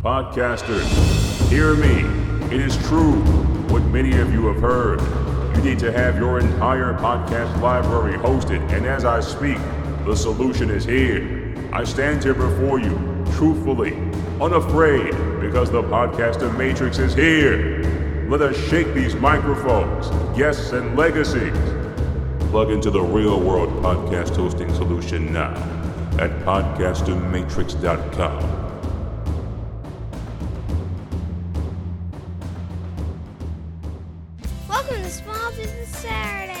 Podcasters, hear me. It is true what many of you have heard. You need to have your entire podcast library hosted, and as I speak, the solution is here. I stand here before you, truthfully, unafraid, because the podcaster matrix is here. Let us shake these microphones, guests, and legacies. Plug into the real world podcast hosting solution now at podcastermatrix.com.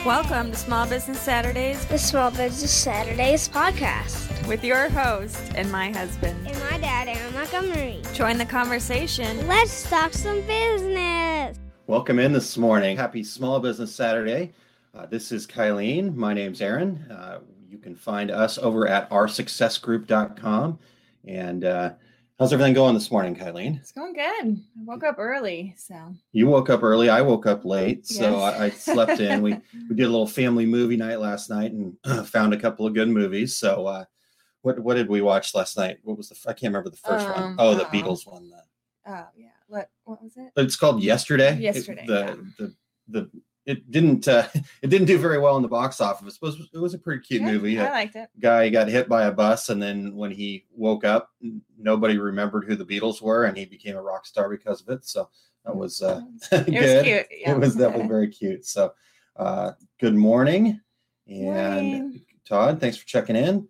Welcome to Small Business Saturdays the Small Business Saturdays podcast. with your host and my husband. And my dad, Aaron Montgomery. Join the conversation. Let's talk some business. Welcome in this morning. Happy Small Business Saturday. Uh, this is Kylene. My name's Aaron. Uh, you can find us over at oursuccessgroup.com. And uh, how's everything going this morning, Kylene? It's going good. I woke up early, so You woke up early. I woke up late, so Yes. I, I slept in. We we did a little family movie night last night and found a couple of good movies. So, uh, what what did we watch last night? What was the? I can't remember the first one. Um, Oh, the uh-oh. Beatles one. The, oh yeah. What what was it? it's called Yesterday. It- Yesterday, the, yeah. the the it didn't uh, it didn't do very well in the box office. It was it was a pretty cute Yeah, movie. I liked it. guy got hit by a bus, and then when he woke up, nobody remembered who the Beatles were, and he became a rock star because of it. So that was uh, It good. was cute. Yeah. It was definitely very cute. So, uh, good morning, and Morning. Todd, thanks for checking in.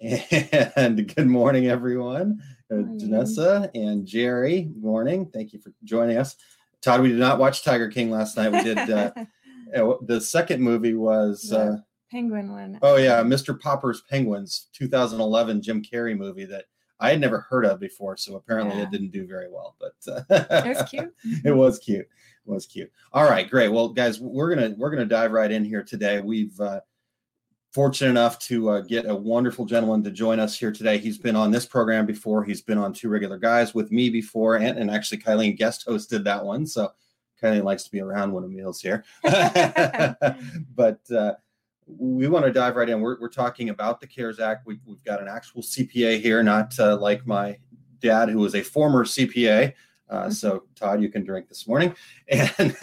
And good morning, everyone. Uh, Morning. Janessa and Jerry, morning. Thank you for joining us. Todd, we did not watch Tiger King last night. We did. Uh, uh, the second movie was, The uh, penguin one. oh yeah, Mr. Popper's Penguins, 2011 Jim Carrey movie that I had never heard of before. So apparently Yeah. it didn't do very well, but uh, It was cute. it was cute. It was cute. All right, great. Well, guys, we're gonna we're gonna dive right in here today. We've uh, fortunate enough to uh, get a wonderful gentleman to join us here today. He's been on this program before. He's been on two regular guys with me before, and, and actually Kylene guest hosted that one. So Kylene likes to be around when Emil's here. but uh, we want to dive right in. We're, we're talking about the CARES Act. We, we've got an actual CPA here, not uh, like my dad, who was a former CPA. Uh, so, Todd, you can drink this morning. And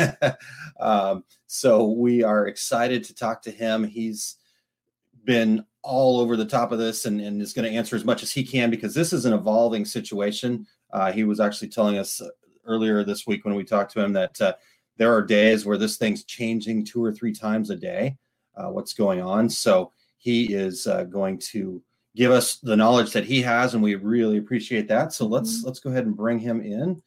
um, so we are excited to talk to him. He's been all over the top of this and, and is going to answer as much as he can because this is an evolving situation. Uh, he was actually telling us earlier this week when we talked to him that uh, there are days where this thing's changing two or three times a day, uh, what's going on. So he is uh, going to give us the knowledge that he has, and we really appreciate that. So let's let's go ahead and bring him in.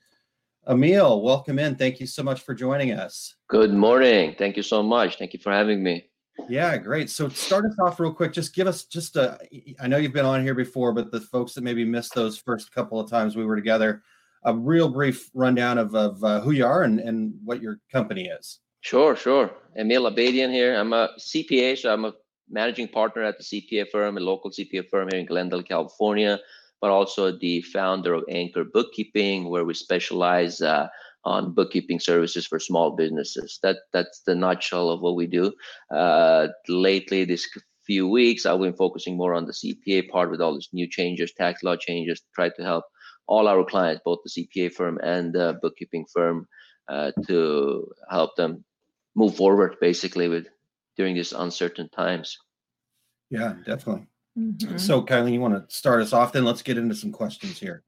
Emil, welcome in. Thank you so much for joining us. Good morning. Thank you so much. Thank you for having me. Yeah, great. So start us off real quick. Just give us just a. I know you've been on here before, but the folks that maybe missed those first couple of times we were together, a real brief rundown of, of uh, who you are and, and what your company is. Sure, sure. Emil Abedian here. I'm a CPA, so I'm a managing partner at the CPA firm, a local CPA firm here in Glendale, California, but also the founder of Anchor Bookkeeping, where we specialize uh, on bookkeeping services for small businesses. That that's the nutshell of what we do. Uh, lately, this few weeks, I've been focusing more on the CPA part with all these new changes, tax law changes, try to help all our clients, both the CPA firm and the bookkeeping firm, uh, to help them move forward basically with during these uncertain times. Yeah, definitely. Mhm. So, Kylie, you want to start us off? Then let's get into some questions here.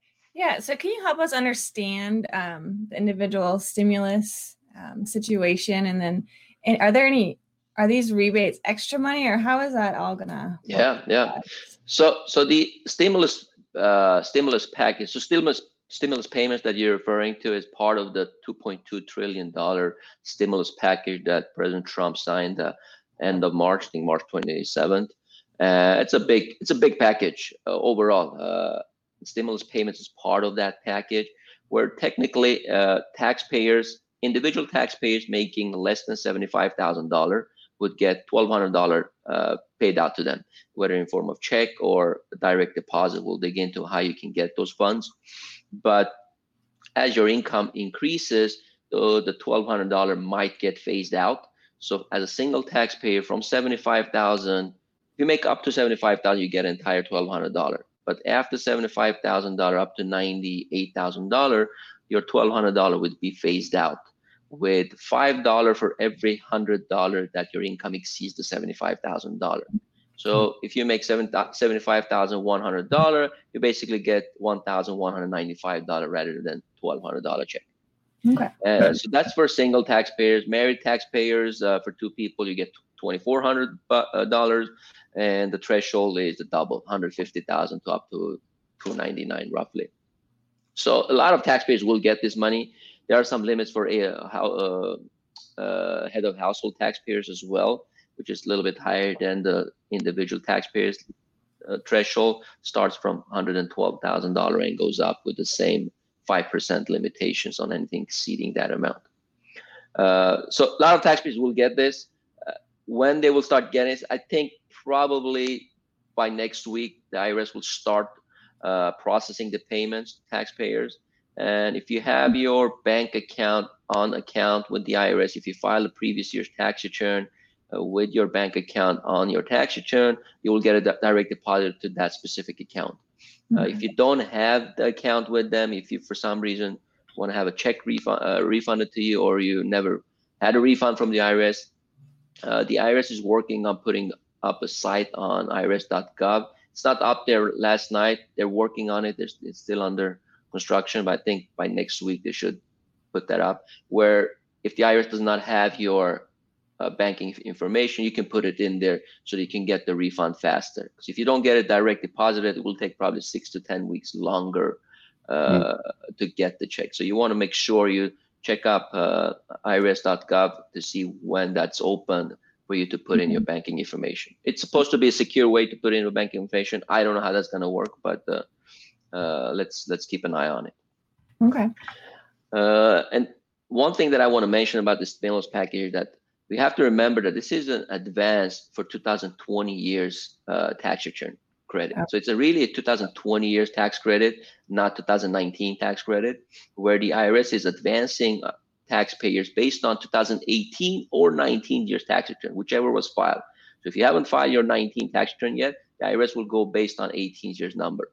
Yeah. So can you help us understand um, the individual stimulus um, situation, and then and are there any are these rebates extra money, or how is that all gonna? Yeah, yeah. So so the stimulus uh, stimulus package, so stimulus stimulus payments that you're referring to is part of the 2.2 trillion dollar stimulus package that President Trump signed the end of March, I think March 27th. Uh, it's a big it's a big package uh, overall. Uh, stimulus payments is part of that package, where technically uh, taxpayers, individual taxpayers making less than seventy-five thousand dollar would get twelve hundred dollar uh, paid out to them, whether in form of check or direct deposit. We'll dig into how you can get those funds, but as your income increases, the, the hundred dollar might get phased out. So as a single taxpayer from seventy-five thousand, if you make up to seventy-five thousand, you get an entire twelve hundred dollar But after seventy-five thousand dollar up to ninety-eight thousand dollar, your twelve hundred dollar would be phased out with five dollar for every hundred dollar that your income exceeds the seventy-five thousand dollar. So if you make seven seventy-five thousand one hundred dollar, you basically get one thousand one hundred ninety-five dollar rather than twelve hundred dollar check. Okay. Uh, so that's for single taxpayers. Married taxpayers, uh, for two people, you get twenty-four hundred uh, dollars, and the threshold is the double, hundred fifty thousand to up to two ninety-nine roughly. So a lot of taxpayers will get this money. There are some limits for uh, how uh, head of household taxpayers as well, which is a little bit higher than the individual taxpayers threshold. Starts from one hundred and goes up with the same 5% limitations on anything exceeding that amount. So a lot of taxpayers will get this. When they will start getting it, I think probably by next week, the IRS will start uh, processing the payments taxpayers. And if you have your bank account on account with the IRS, if you file a previous year's tax return uh, with your bank account on your tax return, you will get a direct deposit to that specific account. Uh, if you don't have the account with them, if you for some reason want to have a check refund uh, refunded to you, or you never had a refund from the IRS, uh, the IRS is working on putting up a site on irs.gov. It's not up there last night. They're working on it. It's, it's still under construction, but I think by next week they should put that up. Where if the IRS does not have your uh, banking information, you can put it in there so you can get the refund faster. Because if you don't get it direct deposited, it will take probably six to 10 weeks longer uh, mm. to get the check. So you want to make sure you check up uh, irs.gov to see when that's open for you to put in your mm-hmm. banking information. It's supposed to be a secure way to put in your banking information. I don't know how that's going to work, but uh, uh, let's let's keep an eye on it. Okay. Uh, and one thing that I want to mention about the stimulus package that we have to remember that this is an advance for 2020 years uh, tax return credit. So it's a really a 2020 years tax credit, not 2019 tax credit, where the IRS is advancing uh, taxpayers based on 2018 or 19 years tax return, whichever was filed. So if you haven't filed your 19 tax return yet, the IRS will go based on 18 years number.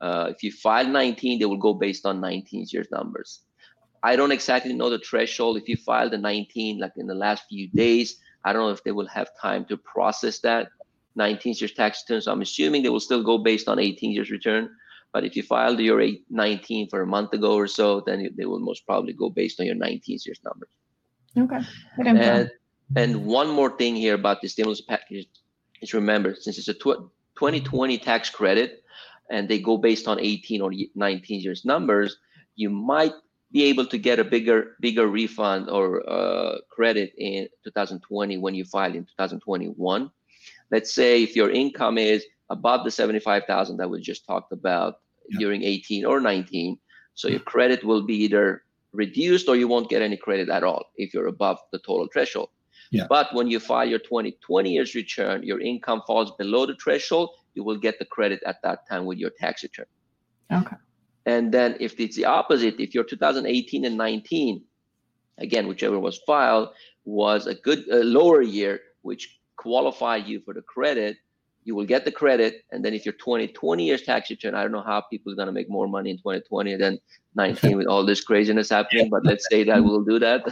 Uh, if you file 19, they will go based on 19 years numbers. I don't exactly know the threshold. If you file the 19 like in the last few days, I don't know if they will have time to process that 19 years tax return. So I'm assuming they will still go based on 18 years return. But if you filed your 19 for a month ago or so, then they will most probably go based on your 19 years numbers. Okay. And, and one more thing here about the stimulus package is remember, since it's a 2020 tax credit and they go based on 18 or 19 years numbers, you might be able to get a bigger bigger refund or uh, credit in 2020 when you file in 2021 let's say if your income is above the 75000 that we just talked about yeah. during 18 or 19 so your credit will be either reduced or you won't get any credit at all if you're above the total threshold yeah. but when you file your 2020 years return your income falls below the threshold you will get the credit at that time with your tax return okay and then if it's the opposite, if your 2018 and 19, again, whichever was filed, was a good a lower year, which qualify you for the credit, you will get the credit. And then if you're 20, 20 years tax return, I don't know how people are going to make more money in 2020 than 19 with all this craziness happening, but let's say that we'll do that.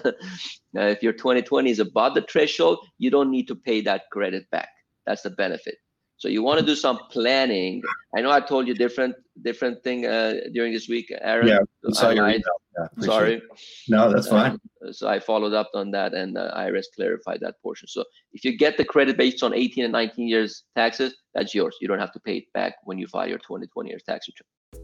now, if your 2020 is above the threshold, you don't need to pay that credit back. That's the benefit. So you want to do some planning. I know I told you different different thing uh, during this week, Aaron. Yeah, I your email. Yeah, sorry. No, that's fine. Uh, so I followed up on that, and uh, IRS clarified that portion. So if you get the credit based on 18 and 19 years taxes, that's yours. You don't have to pay it back when you file your 2020 years tax return.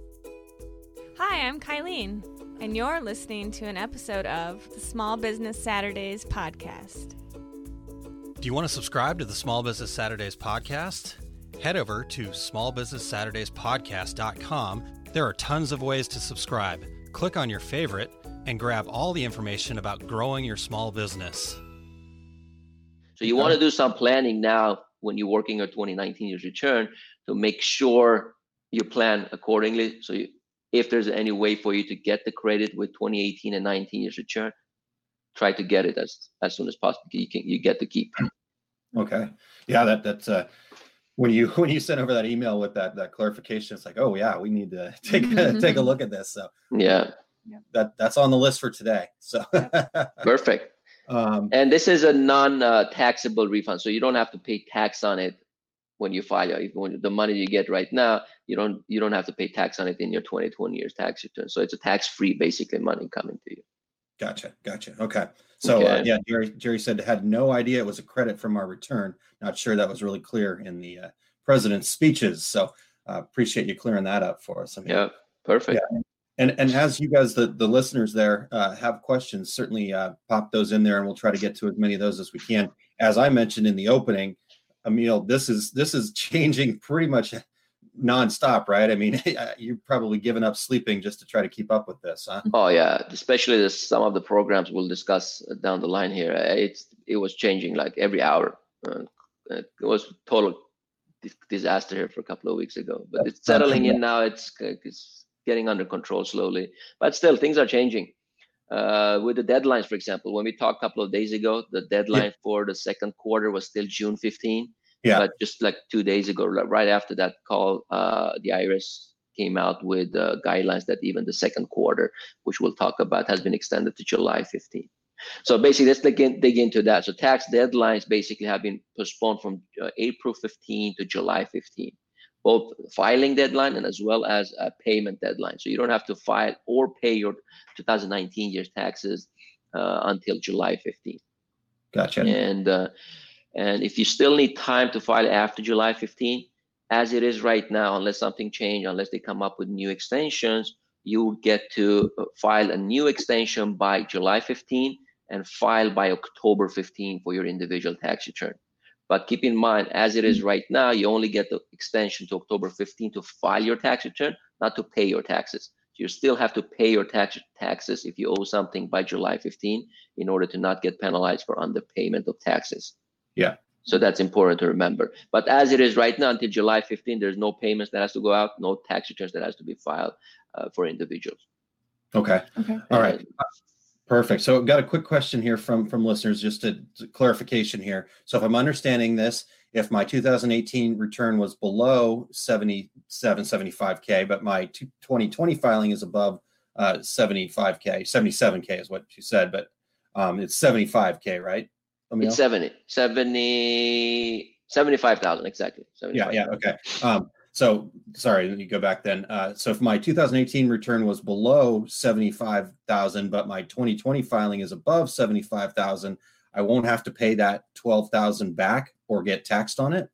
Hi, I'm Kylene, and you're listening to an episode of the Small Business Saturdays podcast. Do you want to subscribe to the Small Business Saturdays podcast? Head over to smallbusinesssaturdayspodcast.com. There are tons of ways to subscribe. Click on your favorite and grab all the information about growing your small business. So you want to do some planning now when you're working your 2019 year's return to make sure you plan accordingly. So you, if there's any way for you to get the credit with 2018 and 19 years return, try to get it as as soon as possible. You can you get to keep. Okay. Yeah, that that's uh when you when you sent over that email with that that clarification, it's like, oh yeah, we need to take a, take a look at this. So Yeah, that that's on the list for today. So perfect. um, And this is a non-taxable refund, so you don't have to pay tax on it when you file. your- When the money you get right now, you don't you don't have to pay tax on it in your 2020 year's tax return. So it's a tax-free, basically, money coming to you. Gotcha, gotcha. Okay. So uh, Okay. yeah, Jerry Jerry said had no idea it was a credit from our return. Not sure that was really clear in the uh, president's speeches. So uh, appreciate you clearing that up for us. I mean, Yeah, perfect. And and as you guys, the the listeners there, uh, have questions, certainly uh, pop those in there, and we'll try to get to as many of those as we can. As I mentioned in the opening, Emil, this is this is changing pretty much nonstop, right? I mean, you've probably given up sleeping just to try to keep up with this, huh? Oh yeah, especially some of the programs we'll discuss down the line here. Uh, It's it was changing like every hour. Uh, it was total disaster here for a couple of weeks ago, but it's settling in now. It's uh, it's getting under control slowly, but still things are changing. Uh, with the deadlines, for example, when we talked a couple of days ago, the deadline for the second quarter was still June 15. Yeah. But just like two days ago, li- right after that call, uh, the IRS came out with uh, guidelines that even the second quarter, which we'll talk about, has been extended to July 15. So basically, let's dig, in, dig into that. So tax deadlines basically have been postponed from uh, April 15 to July 15, both filing deadline and as well as a payment deadline. So you don't have to file or pay your 2019 year's taxes uh, until July 15. Gotcha. And uh, and if you still need time to file after July 15, as it is right now, unless something changes, unless they come up with new extensions, you get to uh, file a new extension by July 15 and file by October 15 for your individual tax return. But keep in mind, as it is right now, you only get the extension to October 15 to file your tax return, not to pay your taxes. You still have to pay your tax taxes if you owe something by July 15 in order to not get penalized for underpayment of taxes. Yeah. So that's important to remember. But as it is right now, until July 15, there's no payments that has to go out, no tax returns that has to be filed uh, for individuals. Okay. Okay. All right. Perfect. So I've got a quick question here from from listeners, just a clarification here. So if I'm understanding this, if my 2018 return was below 77, 75K, but my 2020 filing is above uh, 75K, 77K is what you said, but um, it's 75K, right? It's 70, 70, 75,000 exactly. Yeah, yeah, okay. Um, so sorry, let me go back then. Uh, so if my 2018 return was below 75,000, but my 2020 filing is above 75,000, I won't have to pay that 12,000 back or get taxed on it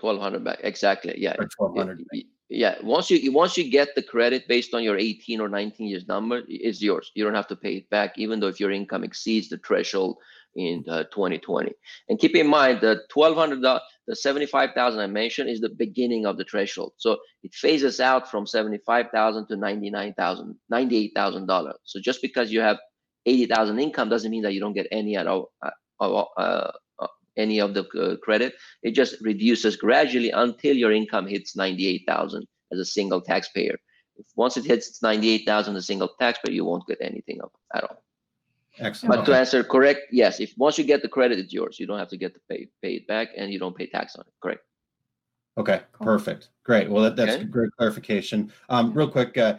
1200 back exactly yeah or 1,200. Y- yeah once you once you get the credit based on your 18 or 19 years number it's yours you don't have to pay it back even though if your income exceeds the threshold in uh, 2020 and keep in mind the 1200 do- the 75000 i mentioned is the beginning of the threshold so it phases out from 75000 to 99000 98000 dollars so just because you have 80000 income doesn't mean that you don't get any at all uh, uh, uh, any of the uh, credit it just reduces gradually until your income hits 98,000 as a single taxpayer. If once it hits 98,000 as a single taxpayer, you won't get anything at all. Excellent. But to answer correct, yes, if once you get the credit, it's yours. You don't have to get the pay pay it back, and you don't pay tax on it. Correct. Okay, Cool. perfect. Great. Well, that, that's Okay. great clarification. Um, real quick, uh,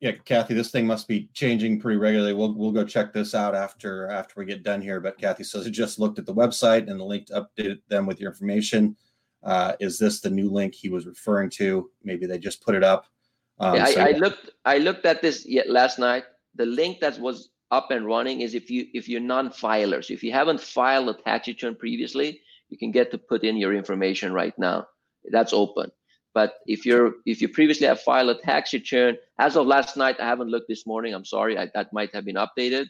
yeah, Kathy, this thing must be changing pretty regularly. We'll we'll go check this out after after we get done here. But Kathy says it just looked at the website and the link to update them with your information. Uh, is this the new link he was referring to? Maybe they just put it up. Um, yeah, so I, I looked I looked at this yet last night. The link that was up and running is if you if you're non-filer. So if you haven't filed a tax return previously, you can get to put in your information right now. That's open. But if you're if you previously have filed a tax return, as of last night, I haven't looked this morning. I'm sorry, I, that might have been updated.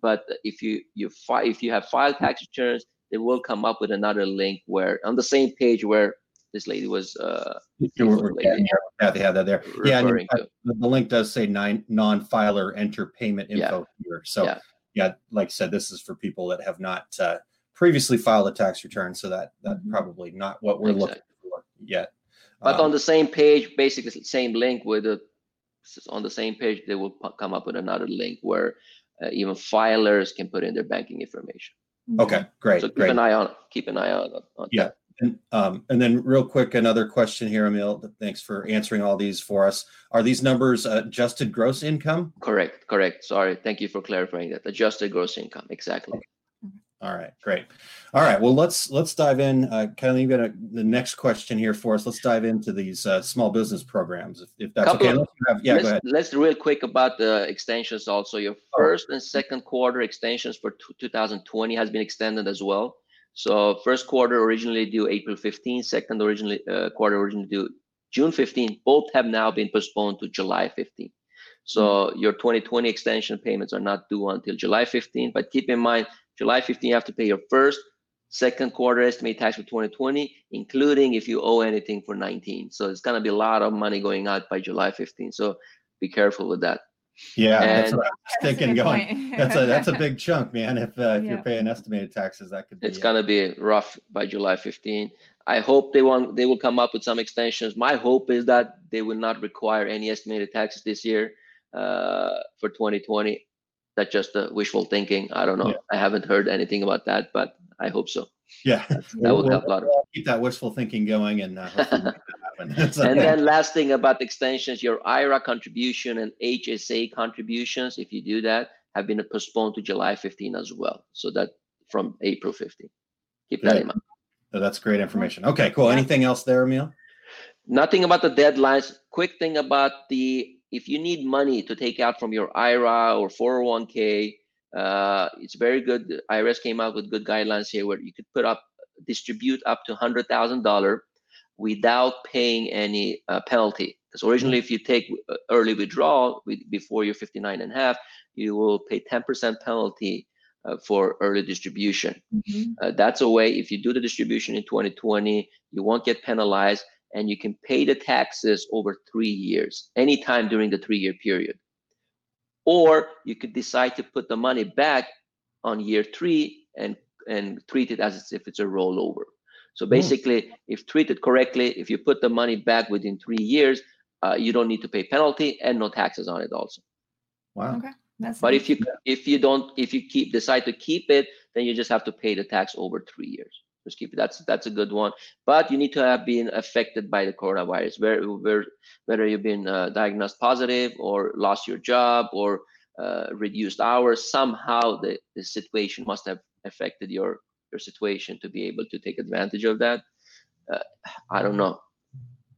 But if you you fi- if you have filed tax returns, they will come up with another link where on the same page where this lady was uh, lady. yeah, Kathy had that there. Yeah, and to. the, link does say nine non-filer enter payment Yeah. info here. So Yeah. yeah. like I said, this is for people that have not uh, previously filed a tax return. So that that Mhm. probably not what we're looking for yet. But Um, on the same page, basically the same link with the on the same page, they will pu- come up with another link where uh, even filers can put in their banking information. okay, great, So keep great. an eye on keep an eye on on Yeah. that. And, um, and then real quick, another question here, Emil. Thanks for answering all these for us. Are these numbers uh, adjusted gross income? Correct, correct. Sorry, thank you for clarifying that. Adjusted gross income, exactly. All right, great. All right, well let's let's dive in. Uh, Kylie, you got a, the next question here for us. Let's dive into these uh, small business programs, if, if that's Couple okay. of- Let's have- yeah, let's, go ahead. let's real quick about the extensions also. Your first and second quarter extensions for two- 2020 has been extended as well. So first quarter originally due April 15, second originally uh, quarter originally due June 15. Both have now been postponed to July 15. So your 2020 extension payments are not due until July 15. But keep in mind, July 15 you have to pay your first, second quarter estimated tax for 2020, including if you owe anything for 19. So it's gonna be a lot of money going out by July 15. So be careful with that. Yeah, that's what I was a thinking. good Going, that's a that's a big chunk, man. If uh, if Yeah. you're paying estimated taxes, that could be. It's gonna be rough by July 15. I hope they want they will come up with some extensions. My hope is that they will not require any estimated taxes this year uh, for 2020. That's just uh, wishful thinking. I don't know. Yeah. I haven't heard anything about that, but I hope so. yeah. That We'll- would we'll help a lot. keep that wishful thinking going, and uh, hopefully make that happen. And then last thing about extensions, your IRA contribution and HSA contributions, if you do that, have been postponed to July 15 as well. So that from April 15. Keep that in mind. So that's great information. Okay, cool. Anything else there, Emil? Nothing about the deadlines. Quick thing about the if you need money to take out from your IRA or 401k, uh, it's very good. The IRS came out with good guidelines here where you could put up distribute up to hundred thousand dollar without paying any uh, penalty. Because originally, if you take uh, early withdrawal with, before you're 59 and a half, you will pay 10% penalty uh, for early distribution. Mhm. Uh, that's a way, if you do the distribution in 2020, you won't get penalized and you can pay the taxes over three years, anytime during the three year period. Or you could decide to put the money back on year three and, and treat it as if it's a rollover. So basically, if treated correctly, if you put the money back within three years, uh, you don't need to pay penalty and no taxes on it also. Wow. Okay. That's But nice. if you if you don't if you keep decide to keep it, then you just have to pay the tax over three years. Just keep it. That's that's a good one. But you need to have been affected by the coronavirus, where, where whether you've been uh, diagnosed positive or lost your job or uh, reduced hours. Somehow the, the situation must have affected your your situation to be able to take advantage of that. Uh, I don't know.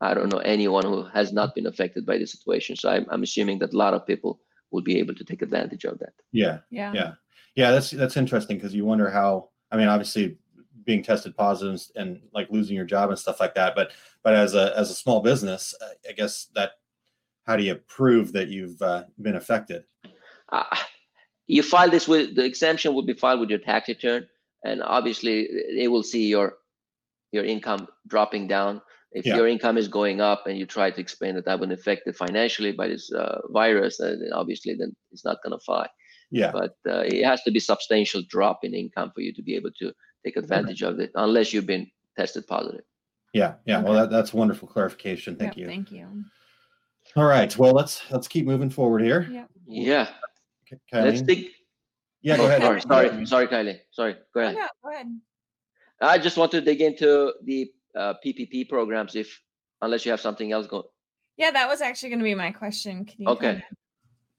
I don't know anyone who has not been affected by the situation. So I'm, I'm assuming that a lot of people will be able to take advantage of that. Yeah, yeah. yeah, yeah. That's that's interesting because you wonder how. I mean, obviously, being tested positive and like losing your job and stuff like that. But but as a as a small business, I guess that how do you prove that you've uh, been affected? uh, you file this with the exemption will be filed with your tax return and obviously they will see your your income dropping down if Yeah. your income is going up and you try to explain that i've been affected financially by this uh, virus uh, then obviously then it's not going to fly Yeah, but uh, it has to be substantial drop in income for you to be able to take advantage of it unless you've been tested positive yeah, yeah. Well, that, that's wonderful clarification. Thank Yep, you. Thank you. All right. Well, let's let's keep moving forward here. Yep. yeah K- let's Kylie? Dig Yeah, go oh, ahead. sorry sorry sorry kylie sorry go ahead no, go ahead. I just want to dig into the uh, PPP programs, if unless you have something else going. Yeah, that was actually going to be my question. Can you Okay. kinda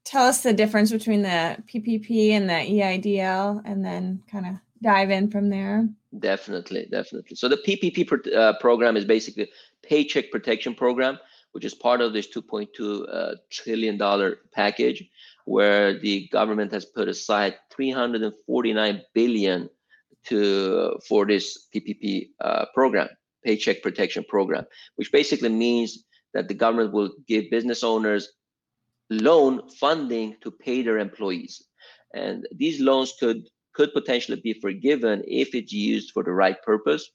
tell us the difference between the PPP and the EIDL, and then kind of dive in from there? Definitely, definitely. So the PPP pro- uh, program is basically Paycheck Protection Program, which is part of this 2.2 uh, trillion dollar package, where the government has put aside 349 billion to for this PPP uh, program, Paycheck Protection Program, which basically means that the government will give business owners loan funding to pay their employees, and these loans could could potentially be forgiven if it's used for the right purpose.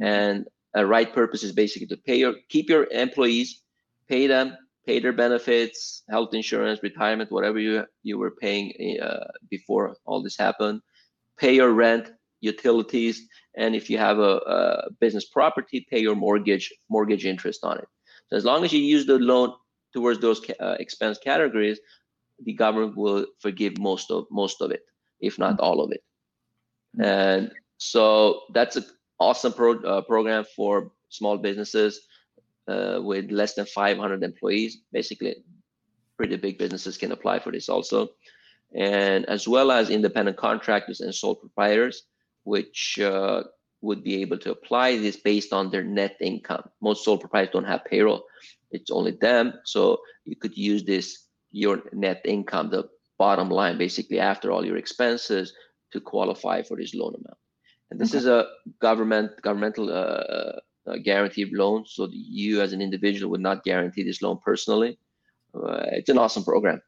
And a right purpose is basically to pay your keep your employees, pay them, pay their benefits, health insurance, retirement, whatever you you were paying uh, before all this happened. Pay your rent, utilities, and if you have a, a business property, pay your mortgage mortgage interest on it. So as long as you use the loan towards those uh, expense categories, the government will forgive most of most of it, if not all of it. And so that's an awesome pro- uh, program for small businesses uh, with less than 500 employees. Basically, pretty big businesses can apply for this also, and as well as independent contractors and sole proprietors, which uh, would be able to apply this based on their net income. Most sole proprietors don't have payroll; it's only them. So you could use this your net income, the bottom line, basically after all your expenses, to qualify for this loan amount. And this Okay. is a government governmental uh, uh, guaranteed loan, so you as an individual would not guarantee this loan personally. Uh, it's an awesome program,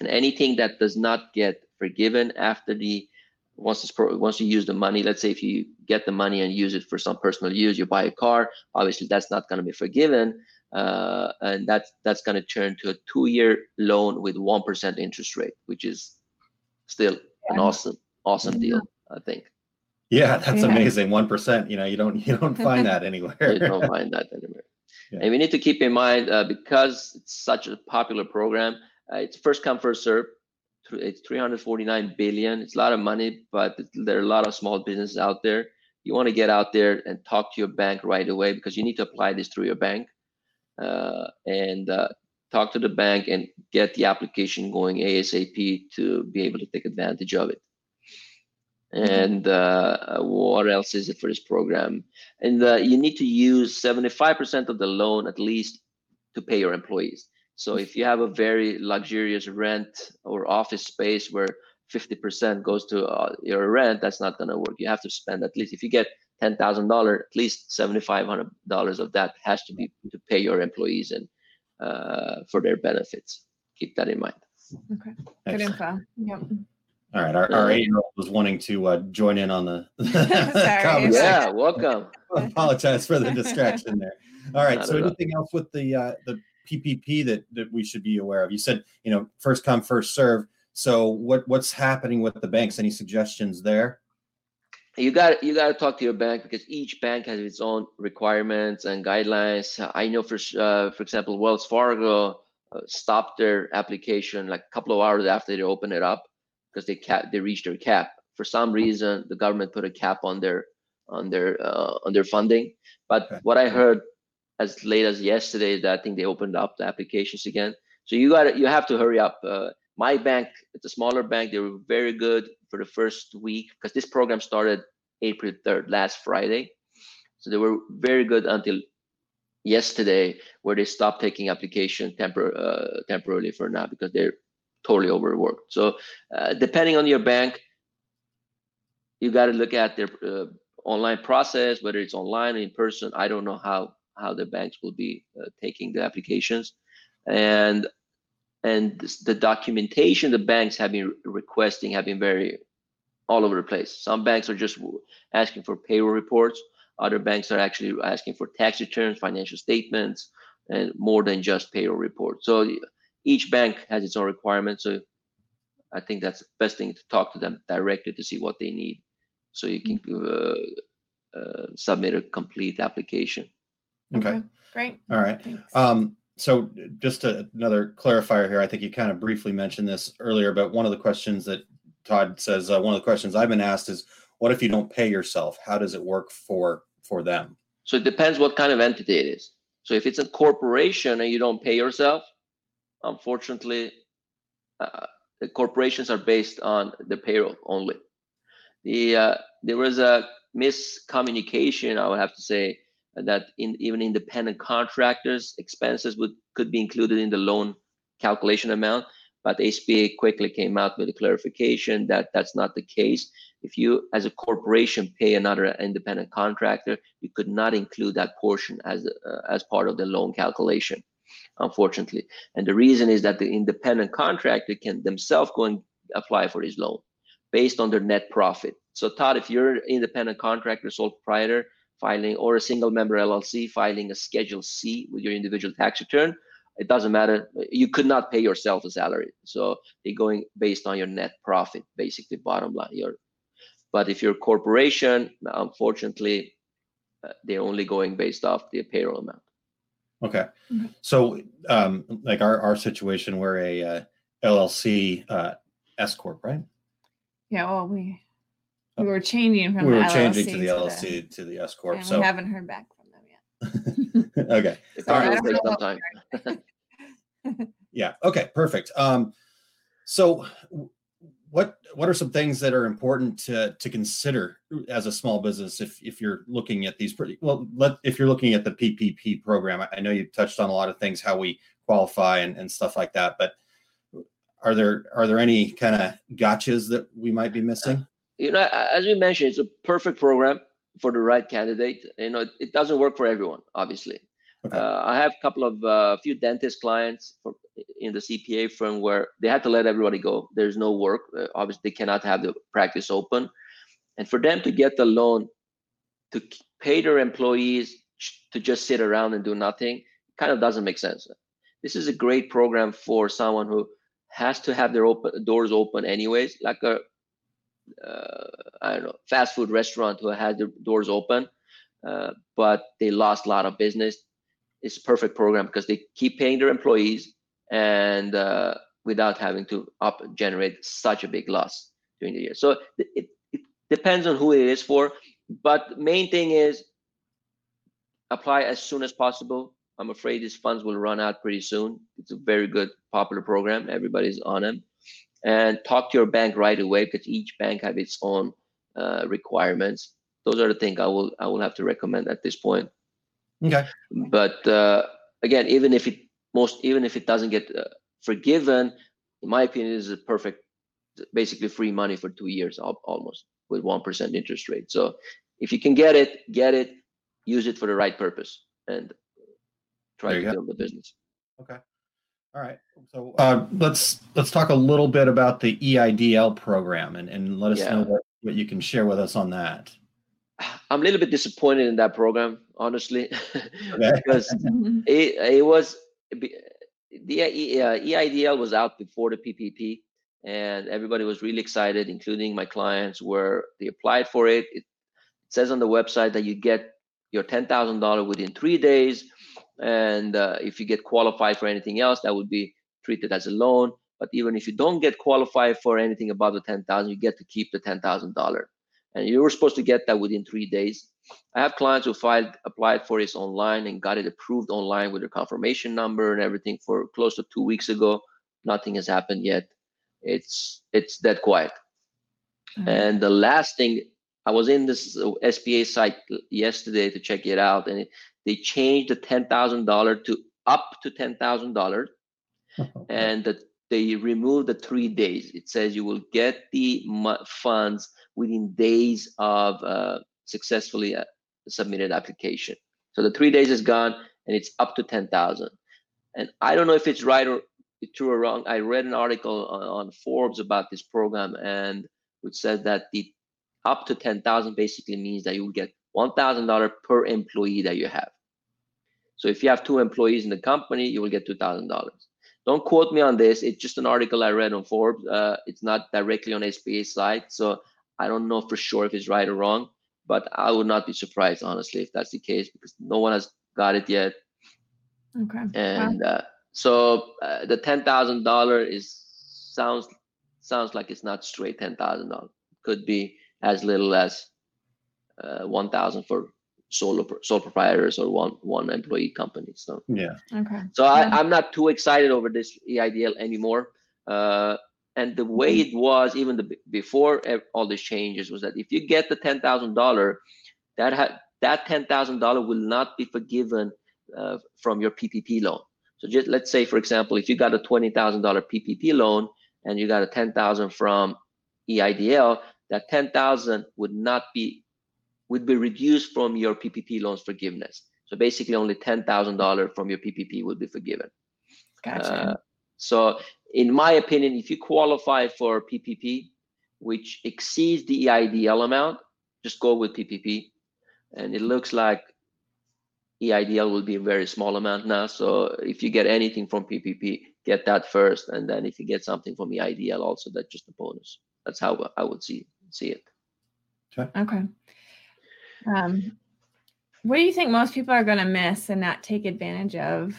and anything that does not get forgiven after the once this pro, once you use the money, let's say if you get the money and use it for some personal use, you buy a car, obviously that's not going to be forgiven, uh, and that's that's going to turn to a two-year loan with one percent interest rate, which is still an awesome awesome deal, I think. Yeah, that's Yeah. amazing. One percent. You know, you don't you don't find that anywhere. you don't find that anywhere. Yeah. And we need to keep in mind uh, because it's such a popular program, uh, it's first come first serve. It's 349 billion. It's a lot of money, but there are a lot of small businesses out there. You want to get out there and talk to your bank right away because you need to apply this through your bank uh, and uh, talk to the bank and get the application going ASAP to be able to take advantage of it. And uh, what else is it for this program? and uh, you need to use 75% of the loan at least to pay your employees so if you have a very luxurious rent or office space where 50% goes to uh, your rent that's not going to work you have to spend at least if you get $10000 at least $7500 of that has to be to pay your employees and uh, for their benefits keep that in mind Okay. Good info. Yep. All right, our, our eight-year-old was wanting to uh, join in on the conversation. yeah welcome Apologize for the distraction there. All right, Not so at all. anything else with the uh, the PPP that that we should be aware of? You said you know first come first serve. So what what's happening with the banks? Any suggestions there? you got you got to talk to your bank because each bank has its own requirements and guidelines. I know for uh, for example, Wells Fargo uh, stopped their application like a couple of hours after they opened it up because they cap they reached their cap. For some reason, the government put a cap on their on their uh, on their funding. But Okay. what I heard as late as yesterday is that I think they opened up the applications again. So you got you have to hurry up. Uh, my bank, it's a smaller bank. They were very good for the first week because this program started April 3rd, last Friday. So they were very good until yesterday, where they stopped taking application tempor- uh, temporarily for now because they're totally overworked. So uh, depending on your bank, you got to look at their uh, online process, whether it's online or in person. I don't know how how the banks will be uh, taking the applications, and and the documentation the banks have been requesting have been very all over the place. Some banks are just asking for payroll reports. Other banks are actually asking for tax returns, financial statements, and more than just payroll reports. So each bank has its own requirements. So I think that's the best thing to talk to them directly to see what they need, so you can uh, uh, submit a complete application. Okay. Great. All right. Um, so just a, another clarifier here. I think you kind of briefly mentioned this earlier, but one of the questions that Todd says, uh, one of the questions I've been asked is, what if you don't pay yourself? How does it work for for them? So it depends what kind of entity it is. So if it's a corporation and you don't pay yourself, unfortunately, uh, corporations are based on the payroll only. The uh, there was a miscommunication, I would have to say, that in even independent contractors' expenses would could be included in the loan calculation amount. But SBA quickly came out with a clarification that that's not the case. If you, as a corporation, pay another independent contractor, you could not include that portion as uh, as part of the loan calculation, unfortunately. And the reason is that the independent contractor can themselves go and apply for this loan based on their net profit. So Todd, if you're an independent contractor, sole proprietor filing, or a single member LLC filing a Schedule C with your individual tax return, it doesn't matter. You could not pay yourself a salary. So they're going based on your net profit, basically bottom line. Your, but if you're a corporation, unfortunately, uh, they're only going based off the payroll amount. Okay. Mhm. So, um, like our, our situation, we're a uh, LLC uh, S corp, right? yeah. Well, we We were changing from we the were LLC changing to the to LLC to the S corp. So we haven't heard back from them yet. okay, It Sorry, probably I will don't take know some what time. yeah, okay, perfect. Um, so w- what what are some things that are important to to consider as a small business if if you're looking at these pretty well let if you're looking at the PPP program I know you touched on a lot of things how we qualify and, and stuff like that but are there are there any kind of gotchas that we might be missing you know, as we mentioned, it's a perfect program for the right candidate. You know, it doesn't work for everyone, obviously. Okay. Uh, I have a couple of uh, few dentist clients for, in the CPA firm where they had to let everybody go. There's no work. Uh, obviously, they cannot have the practice open, and for them to get the loan to pay their employees to just sit around and do nothing kind of doesn't make sense. This is a great program for someone who has to have their open doors open anyways, like a uh, I don't know, fast food restaurant who had their doors open, uh, but they lost a lot of business. It's a perfect program because they keep paying their employees and uh, without having to up generate such a big loss during the year. So it, it, depends on who it is for, but main thing is apply as soon as possible. I'm afraid these funds will run out pretty soon. It's a very good, popular program. Everybody's on them and talk to your bank right away because each bank have its own uh, requirements. Those are the things I will I will have to recommend at this point. Okay But uh, again, even if it most even if it doesn't get uh, forgiven, in my opinion, is a perfect, basically free money for two years almost with one percent interest rate. So if you can get it, get it, use it for the right purpose, and try to go. build the business. okay all right so uh, let's let's talk a little bit about the EIDL program and, and let us know what, what you can share with us on that I'm a little bit disappointed in that program, honestly, because it, it was the E- uh, EIDL was out before the PPP, and everybody was really excited, including my clients, where they applied for it. It says on the website that you get your ten thousand dollar within three days, and uh, if you get qualified for anything else, that would be treated as a loan. But even if you don't get qualified for anything above the ten thousand, you get to keep the ten thousand dollar, and you were supposed to get that within three days. I have clients who filed, applied for this online and got it approved online with a confirmation number and everything for close to two weeks ago. Nothing has happened yet. It's it's dead quiet. Mm-hmm. And the last thing, I was in this SBA site yesterday to check it out, and it, they changed the ten thousand dollar to up to ten thousand dollars, and that they removed the three days. It says you will get the funds within days of uh, successfully uh, submitted application. So the three days is gone, and it's up to ten thousand. And I don't know if it's right or true or wrong. I read an article on, on Forbes about this program, and which said that the up to ten thousand basically means that you will get one thousand dollar per employee that you have. So if you have two employees in the company, you will get two thousand dollars. Don't quote me on this. It's just an article I read on Forbes. Uh, it's not directly on SBA site, so I don't know for sure if it's right or wrong. But I would not be surprised, honestly, if that's the case, because no one has got it yet. Okay. Wow. And uh, so uh, the ten thousand dollar is sounds sounds like it's not straight ten thousand dollars. Could be as little as uh, one thousand for solo sole proprietors or one one employee companies. So yeah Okay. so I, Yeah. I'm not too excited over this EIDL anymore. Uh, and the way it was, even the, before all these changes, was that if you get the ten thousand dollar, that ha- that ten thousand dollar will not be forgiven uh, from your PPP loan. So just let's say, for example, if you got a twenty thousand dollar PPP loan and you got a ten thousand from EIDL, that ten thousand would not be would be reduced from your PPP loans forgiveness. So basically, only ten thousand dollars from your PPP would be forgiven. Gotcha. Uh, so, in my opinion, if you qualify for PPP, which exceeds the EIDL amount, just go with PPP. And it looks like EIDL will be a very small amount now. So, if you get anything from PPP, get that first, and then if you get something from EIDL, also that's just a bonus. That's how I would see see it. Okay. Um, what do you think most people are going to miss and not take advantage of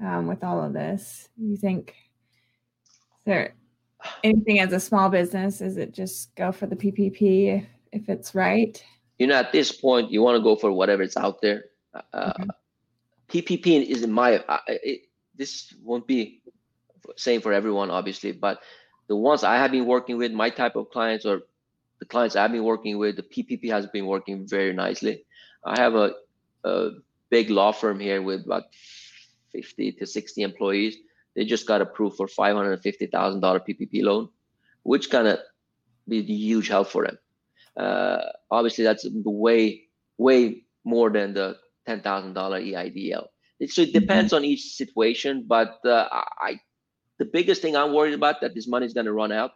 um, with all of this? You think is there anything as a small business? Is it just go for the PPP if, if it's right? You know, at this point, you want to go for whatever is out there. Uh, uh mm-hmm. Okay. PPP is in my. Uh, I- It, this won't be same for everyone, obviously, but the ones I have been working with, my type of clients or the clients I've been working with, the PPP has been working very nicely. I have a, a big law firm here with about 50 to 60 employees. They just got approved for $550,000 PPP loan, which kind of be a huge help for them. Uh, obviously, that's way, way more than the $10,000 EIDL. So it depends on each situation, but uh, I, the biggest thing I'm worried about that this money is going to run out.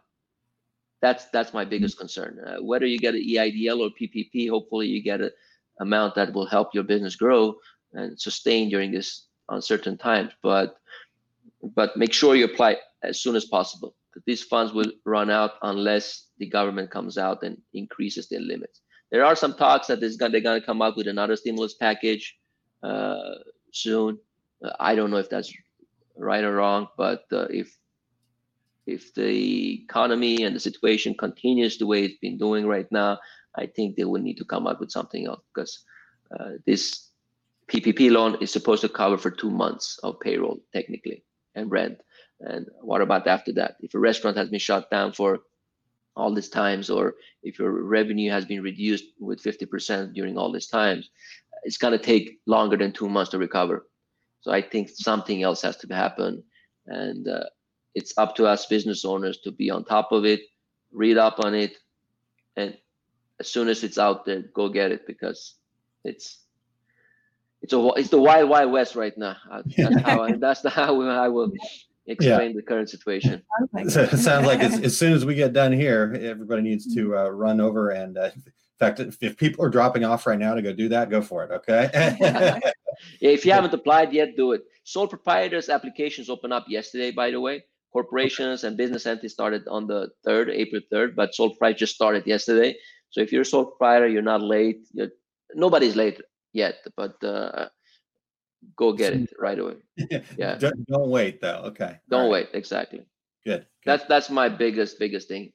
That's that's my biggest concern. Uh, whether you get an EIDL or PPP, hopefully you get an amount that will help your business grow and sustain during this uncertain times. But but make sure you apply as soon as possible. 'cause These funds will run out unless the government comes out and increases their limits. There are some talks that gonna, they're going to come up with another stimulus package uh, soon. Uh, I don't know if that's right or wrong, but uh, if if the economy and the situation continues the way it's been doing right now, I think they will need to come up with something else because uh, this PPP loan is supposed to cover for two months of payroll technically and rent. And what about after that? If a restaurant has been shut down for all these times, or if your revenue has been reduced with 50% during all these times, it's going to take longer than two months to recover. So I think something else has to happen, and uh, it's up to us business owners to be on top of it, read up on it, and as soon as it's out there, go get it because it's it's a it's the wild wild west right now. Uh, That's how I, that's how I will explain the current situation. So it. it sounds like as, as soon as we get done here, everybody needs to uh, run over and, uh, in fact, if, if people are dropping off right now to go do that, go for it. Okay. Yeah, if you haven't applied yet, do it. Sole proprietors applications open up yesterday, by the way. Corporations and business entities started on the third, April third, but sole proprietor just started yesterday. So if you're a sole proprietor, you're not late. You're, nobody's late yet, but uh, go get it right away. Yeah. don't, don't wait though. Okay. Don't right. wait. Exactly. Good. good. That's that's my biggest biggest thing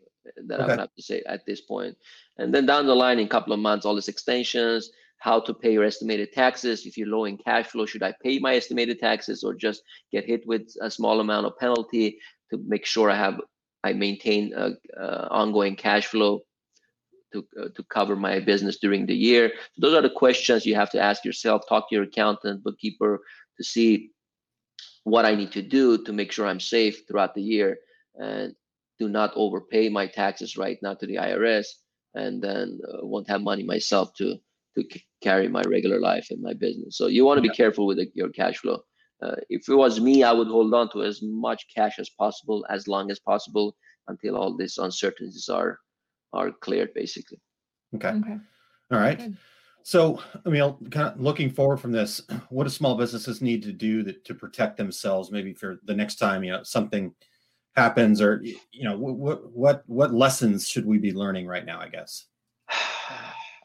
that I Okay. would have to say at this point. And then down the line, in a couple of months, all these extensions, how to pay your estimated taxes. If you're low in cash flow, should I pay my estimated taxes or just get hit with a small amount of penalty to make sure I have I maintain a, uh ongoing cash flow to uh, to cover my business during the year. So those are the questions you have to ask yourself. Talk to your accountant, bookkeeper to see what I need to do to make sure I'm safe throughout the year and do not overpay my taxes right now to the IRS and then uh, won't have money myself to to c- carry my regular life and my business. So you want to be careful with the, your cash flow. Uh, if it was me, I would hold on to as much cash as possible, as long as possible, until all these uncertainties are are cleared, basically. Okay. Okay. All right. Good. So, I mean, kind of looking forward from this, what do small businesses need to do that, to protect themselves? Maybe for the next time, you know, something happens, or you know, what what what what lessons should we be learning right now? I guess.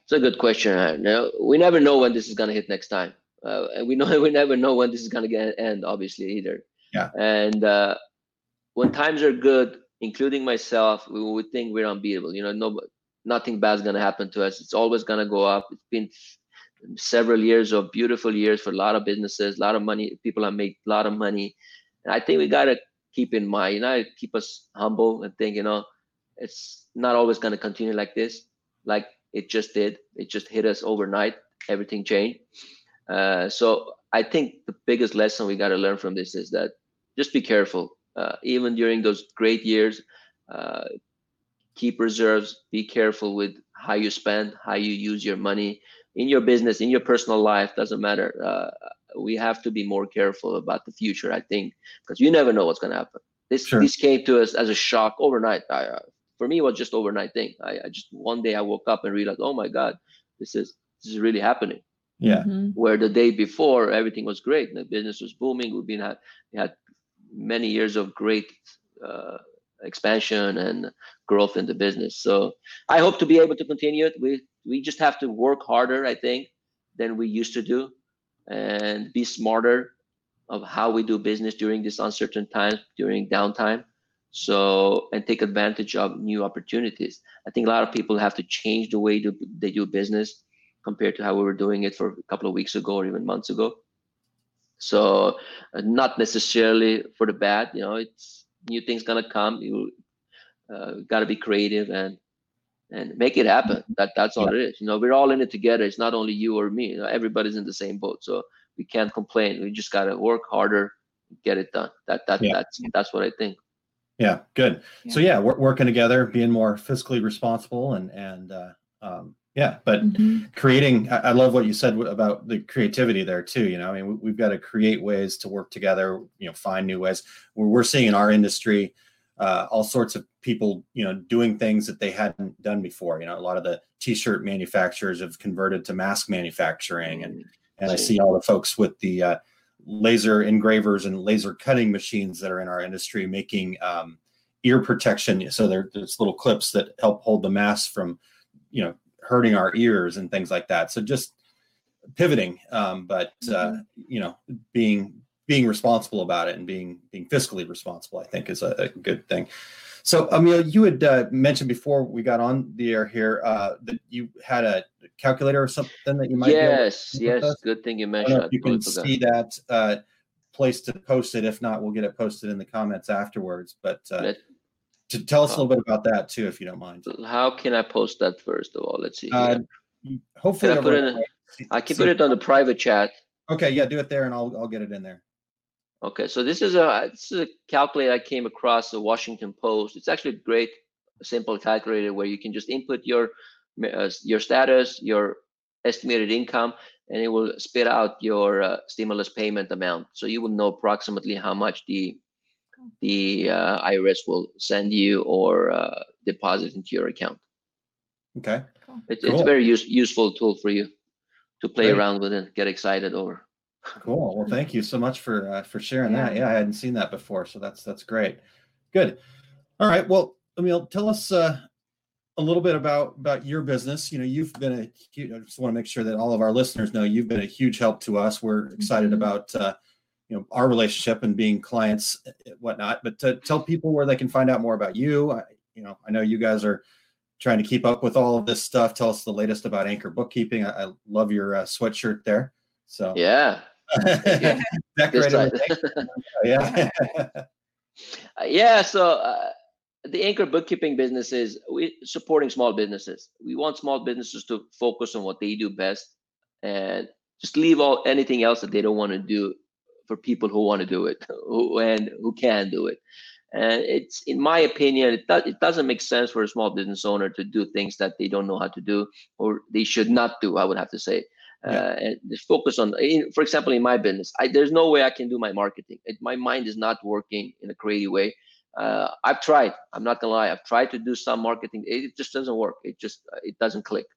It's a good question. uh, No, we never know when this is going to hit next time, uh, and we know we never know when this is going to get end. Obviously, either. Yeah. And uh, when times are good, including myself, we would think we're unbeatable. You know, no, nothing bad's to happen to us. It's always to go up. It's been several years of beautiful years for a lot of businesses. A lot of money. People have made a lot of money, and I think we got to keep in mind. You know, keep us humble and think. You know, it's not always to continue like this. Like it just did. It just hit us overnight. Everything changed. Uh, so I think the biggest lesson we got to learn from this is that just be careful. Uh, even during those great years, uh, keep reserves. Be careful with how you spend, how you use your money in your business, in your personal life. Doesn't matter. Uh, we have to be more careful about the future. I think because you never know what's going to happen. This Sure. this came to us as a shock overnight. I, uh, for me, it was just overnight thing. I, I just one day I woke up and realized, oh my God, this is this is really happening Yeah. Mhm. where the day before everything was great the business was booming we've been had we had many years of great uh, expansion and growth in the business so i hope to be able to continue it we we just have to work harder i think than we used to do and be smarter of how we do business during this uncertain time, during downtime So and take advantage of new opportunities. I think a lot of people have to change the way they do business compared to how we were doing it for a couple of weeks ago or even months ago. So uh, not necessarily for the bad, you know, it's new things gonna come. You uh, got to be creative and and make it happen. That that's all yeah. it is. You know, we're all in it together. It's not only you or me. You know, everybody's in the same boat. So we can't complain. We just got to work harder, get it done. That that yeah. that's that's what I think. Yeah, good. Yeah. So yeah, we're working together, being more fiscally responsible, and and uh, um, yeah, but mm-hmm. creating. I, love what you said about the creativity there too. You know, I mean, we, have got to create ways to work together. You know, find new ways. We're, we're seeing in our industry uh, all sorts of people, you know, doing things that they hadn't done before. You know, a lot of the t-shirt manufacturers have converted to mask manufacturing, and and I see all the folks with the uh, laser engravers and laser cutting machines that are in our industry making um, ear protection. So there's little clips that help hold the mask from, you know, hurting our ears and things like that. So just pivoting, um, but uh, mm-hmm. you know, being being responsible about it and being being fiscally responsible, I think, is a, a good thing. So, Emil, you had uh, mentioned before we got on the air here uh, that you had a calculator or something that you might. Yes, yes. Good thing you mentioned. you can see that uh, place to post it. If not, we'll get it posted in the comments afterwards. But uh, Let, to tell us a little bit about that too, if you don't mind. How can I post that first of all? Let's see. Uh, hopefully, I, in, I can put it on the private chat. Okay, yeah, do it there, and I'll I'll get it in there. Okay, so this is a this is a calculator I came across the Washington Post. It's actually a great simple calculator where you can just input your uh, your status, your estimated income, and it will spit out your uh, stimulus payment amount. So you will know approximately how much the the uh, IRS will send you or uh, deposit into your account. Okay. It, cool. It's a very use, useful tool for you to play Great. around with and get excited over. Cool. Well, thank you so much for uh, for sharing yeah. that. Yeah, I hadn't seen that before, so that's that's great. Good. All right. Well, Emil, tell us uh, a little bit about about your business. You know, you've been a. I just want to make sure that all of our listeners know you've been a huge help to us. We're excited mm-hmm. about uh, you know our relationship and being clients, whatnot. But to tell people where they can find out more about you. I, you know, I know you guys are trying to keep up with all of this stuff. Tell us the latest about Anchor Bookkeeping. I, I love your uh, sweatshirt there. So yeah, decorated yeah. Uh, yeah. So uh, the anchor bookkeeping business is we supporting small businesses. We want small businesses to focus on what they do best and just leave all anything else that they don't want to do for people who want to do it who, and who can do it. And it's, in my opinion, it, do, it doesn't make sense for a small business owner to do things that they don't know how to do or they should not do. I would have to say yeah. uh, and focus on in, for example in my business I, there's no way i can do my marketing it, my mind is not working in a creative way uh, i've tried i'm not gonna lie i've tried to do some marketing it just doesn't work it just uh, it doesn't click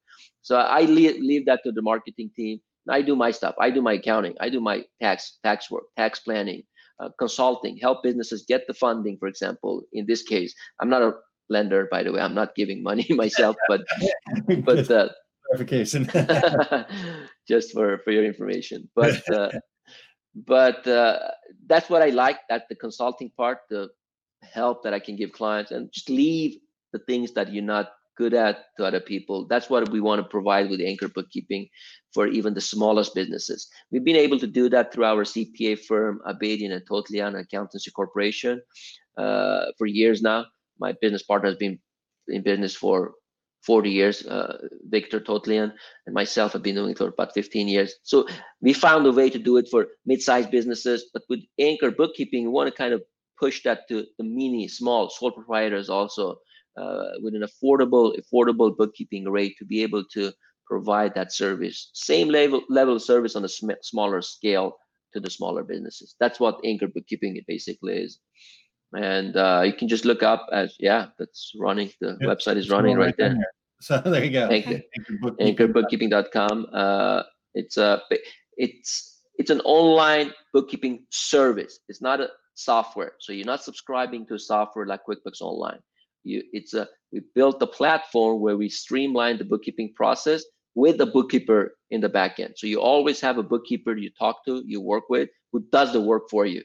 so i leave, leave that to the marketing team i do my stuff. I do my accounting. I do my tax tax work tax planning uh, consulting help businesses get the funding for example in this case. I'm not a lender by the way. I'm not giving money myself but but uh, clarification. just for for your information. But uh, but uh, that's what i like that the consulting part the help that i can give clients and just leave the things that you're not good at to other people that's what we want to provide with anchor bookkeeping for even the smallest businesses we've been able to do that through our cpa firm Abedian and totlian accountancy corporation uh, for years now my business partner has been in business for 40 years. Uh, Victor Totlian and myself have been doing it for about 15 years. So we found a way to do it for mid-sized businesses, but with Anchor Bookkeeping, we want to kind of push that to the mini, small sole proprietors also with an affordable, affordable bookkeeping rate to be able to provide that service. Same level level of service on a sm- smaller scale to the smaller businesses. That's what Anchor Bookkeeping basically is and uh, you can just look up as yeah that's running the yep. website is running right, right there. there. so there you go thank you anchorbookkeeping.com uh, it's a it's it's an online bookkeeping service it's not a software so you're not subscribing to a software like quickbooks online you it's a we built a platform where we streamline the bookkeeping process with the bookkeeper in the back end so you always have a bookkeeper you talk to you work with who does the work for you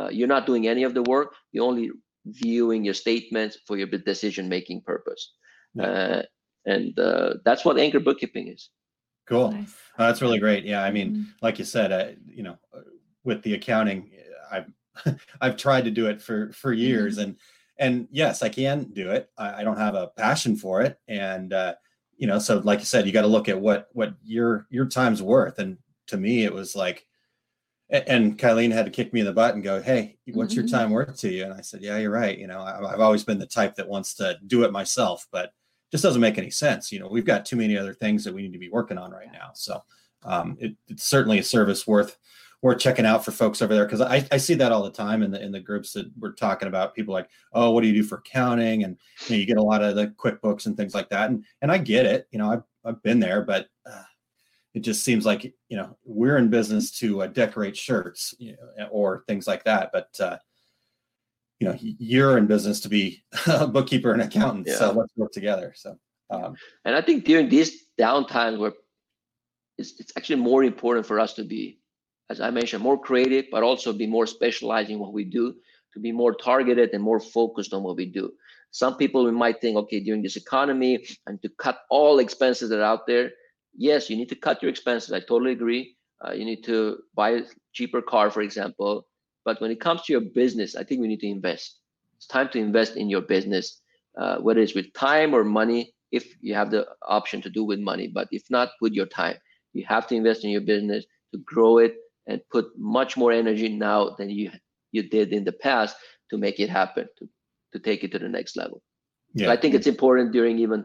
uh, you're not doing any of the work. You're only viewing your statements for your decision making purpose. Yeah. Uh, and uh, that's what anchor bookkeeping is. Cool. Nice. Oh, that's really great. Yeah, I mean, Mhm. like you said, uh, you know, uh, with the accounting, I've I've tried to do it for for years, and and yes, I can do it. I, I don't have a passion for it, and uh, you know, so like you said, you got to look at what what your your time's worth. And to me, it was like, a- and Kylene had to kick me in the butt and go, "Hey, what's your Mhm. time worth to you?" And I said, "Yeah, you're right. You know, I, I've always been the type that wants to do it myself, but." Just doesn't make any sense. You know, we've got too many other things that we need to be working on right now. So, um, it, it's certainly a service worth worth checking out for folks over there because I, I see that all the time in the in the groups that we're talking about. People like, oh, what do you do for accounting? And you, know, you get a lot of the QuickBooks and things like that. And and I get it. You know, I've I've been there, but uh, it just seems like you know we're in business to uh, decorate shirts you know, or things like that. But uh, you know, you're in business to be a bookkeeper and accountant. So let's work together. So. Um, And I think during these downtimes where it's, it's actually more important for us to be, as I mentioned, more creative, but also be more specialized in what we do, to be more targeted and more focused on what we do. Some people we might think, okay, during this economy, and to cut all expenses that are out there. Yes, you need to cut your expenses. I totally agree. Uh, you need to buy a cheaper car, for example. But when it comes to your business, I think we need to invest. It's time to invest in your business, uh, whether it's with time or money if you have the option to do with money but if not with your time you have to invest in your business to grow it and put much more energy now than you you did in the past to make it happen to to take it to the next level so i think it's important during even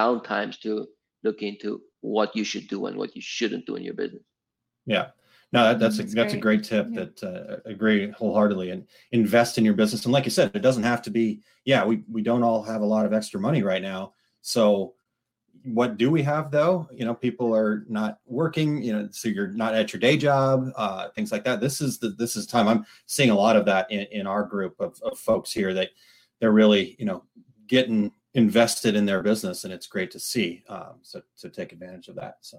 down times to look into what you should do and what you shouldn't do in your business Yeah. No, that, that's a That's that's a great. great tip Yeah. that uh, agree wholeheartedly and invest in your business. And like you said, it doesn't have to be, yeah, we, we don't all have a lot of extra money right now. So what do we have though? You know, people are not working, you know, so you're not at your day job, uh, things like that. This is the, this is time I'm seeing a lot of that in, in our group of, of folks here that they're really, you know, getting invested in their business and it's great to see. Um, so to take advantage of that. So,